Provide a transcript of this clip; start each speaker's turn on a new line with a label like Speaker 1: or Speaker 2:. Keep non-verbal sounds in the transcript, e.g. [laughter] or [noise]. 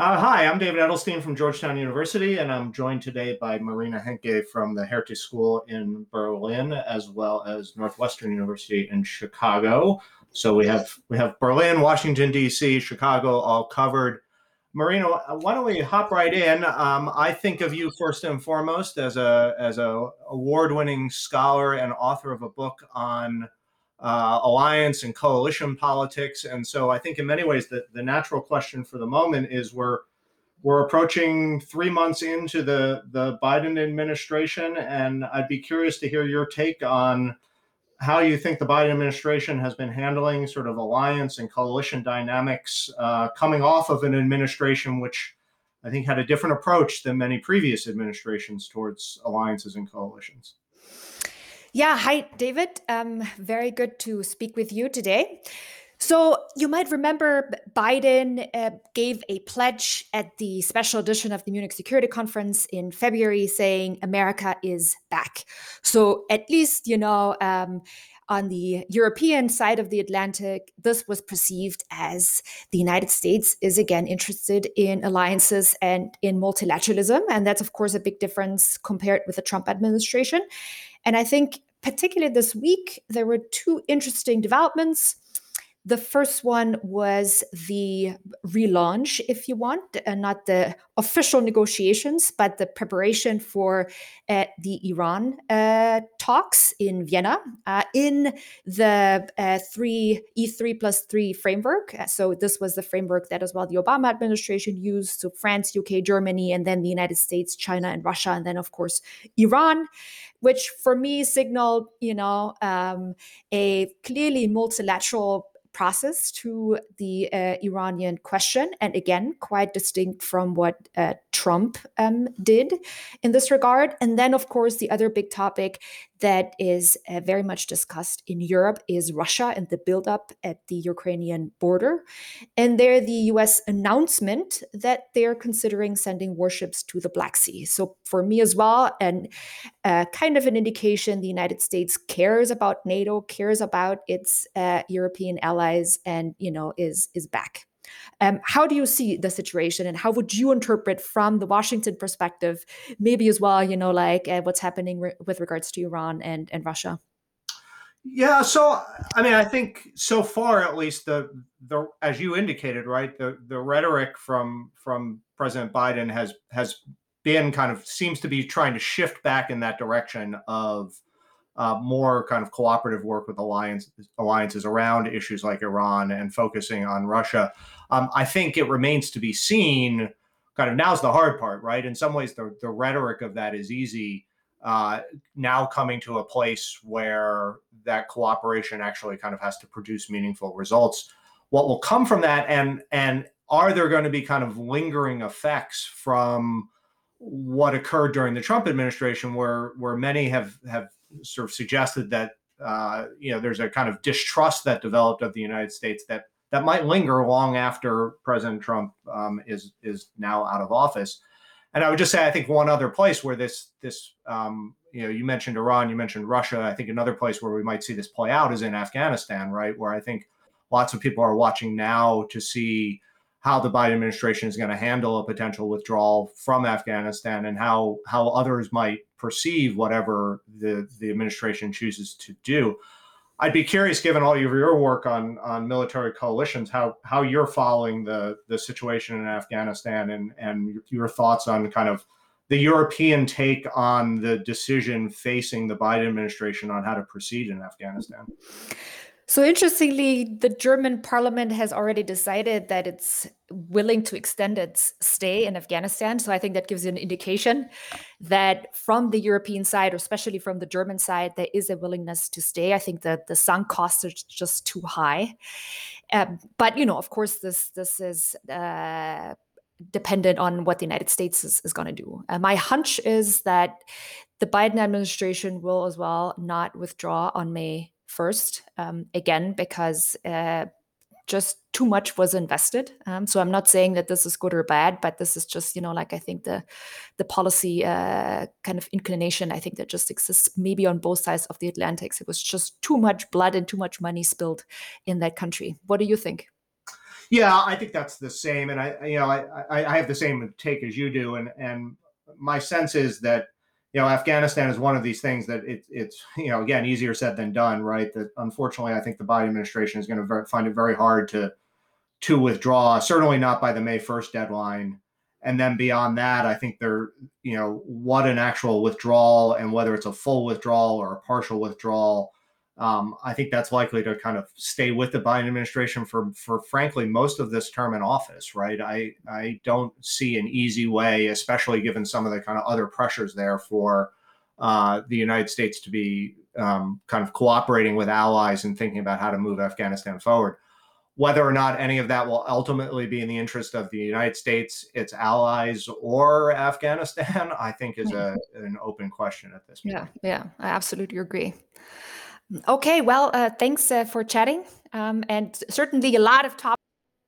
Speaker 1: Uh, hi, I'm David Edelstein from Georgetown University, and I'm joined today by Marina Henke from the Hertie School in Berlin, as well as Northwestern University in Chicago. So we have we have Berlin, Washington D.C., Chicago all covered. Marina, why don't we hop right in? Um, I think of you first and foremost as a as a award-winning scholar and author of a book on uh, alliance and coalition politics. And so I think in many ways the, the natural question for the moment is we're we're approaching three months into the, the Biden administration, and I'd be curious to hear your take on how you think the Biden administration has been handling sort of alliance and coalition dynamics uh, coming off of an administration which I think had a different approach than many previous administrations towards alliances and coalitions.
Speaker 2: Yeah, hi, David. Um, very good to speak with you today. So, you might remember Biden uh, gave a pledge at the special edition of the Munich Security Conference in February saying America is back. So, at least, you know, um, on the European side of the Atlantic, this was perceived as the United States is again interested in alliances and in multilateralism. And that's, of course, a big difference compared with the Trump administration. And I think, particularly this week, there were two interesting developments. The first one was the relaunch, if you want, uh, not the official negotiations, but the preparation for uh, the Iran uh, talks in Vienna uh, in the uh, three E3 plus three framework. Uh, so this was the framework that as well the Obama administration used. So France, UK, Germany, and then the United States, China, and Russia, and then of course Iran which for me signaled, you know, um, a clearly multilateral process to the uh, Iranian question, and again, quite distinct from what uh, Trump um, did in this regard. And then, of course, the other big topic that is uh, very much discussed in Europe is Russia and the buildup at the Ukrainian border. And there, the US announcement that they're considering sending warships to the Black Sea. So, for me as well, and uh, kind of an indication the United States cares about NATO, cares about its uh, European allies, and you know is is back. Um, how do you see the situation and how would you interpret from the Washington perspective, maybe as well, you know, like uh, what's happening re- with regards to Iran and, and Russia?
Speaker 1: Yeah, so I mean, I think so far, at least the the as you indicated, right, the the rhetoric from from President Biden has has been kind of seems to be trying to shift back in that direction of uh, more kind of cooperative work with alliance, alliances around issues like Iran and focusing on Russia. Um, I think it remains to be seen. Kind of now's the hard part, right? In some ways, the, the rhetoric of that is easy. Uh, now coming to a place where that cooperation actually kind of has to produce meaningful results. What will come from that, and and are there going to be kind of lingering effects from what occurred during the Trump administration, where where many have have sort of suggested that uh, you know there's a kind of distrust that developed of the United States that that might linger long after President Trump um, is is now out of office. And I would just say I think one other place where this this um, you know you mentioned Iran, you mentioned Russia. I think another place where we might see this play out is in Afghanistan, right? Where I think lots of people are watching now to see how the Biden administration is going to handle a potential withdrawal from Afghanistan and how how others might perceive whatever the the administration chooses to do. I'd be curious, given all of your work on on military coalitions, how how you're following the the situation in Afghanistan and and your thoughts on kind of the European take on the decision facing the Biden administration on how to proceed in Afghanistan.
Speaker 2: So interestingly, the German parliament has already decided that it's willing to extend its stay in Afghanistan. So I think that gives you an indication that from the European side, or especially from the German side, there is a willingness to stay. I think that the sunk costs are just too high. Um, but you know, of course, this this is. Uh, dependent on what the United States is, is going to do. Uh, my hunch is that the Biden administration will as well not withdraw on May first, um, again, because uh, just too much was invested. Um, so I'm not saying that this is good or bad, but this is just, you know, like I think the the policy uh, kind of inclination, I think that just exists maybe on both sides of the Atlantic. It was just too much blood and too much money spilled in that country. What do you think?
Speaker 1: Yeah, I think that's the same, and I, you know, I, I, I have the same take as you do, and and my sense is that you know Afghanistan is one of these things that it, it's you know again easier said than done, right? That unfortunately I think the Biden administration is going to find it very hard to to withdraw. Certainly not by the May first deadline, and then beyond that, I think there you know what an actual withdrawal and whether it's a full withdrawal or a partial withdrawal um, I think that's likely to kind of stay with the Biden administration for, for frankly most of this term in office, right? I I don't see an easy way, especially given some of the kind of other pressures there for uh, the United States to be um, kind of cooperating with allies and thinking about how to move Afghanistan forward. Whether or not any of that will ultimately be in the interest of the United States, its allies, or Afghanistan, [laughs] I think is a, an open question at this point.
Speaker 2: Yeah, yeah, I absolutely agree. Okay, well, uh, thanks uh, for chatting. Um, and certainly a lot of topics.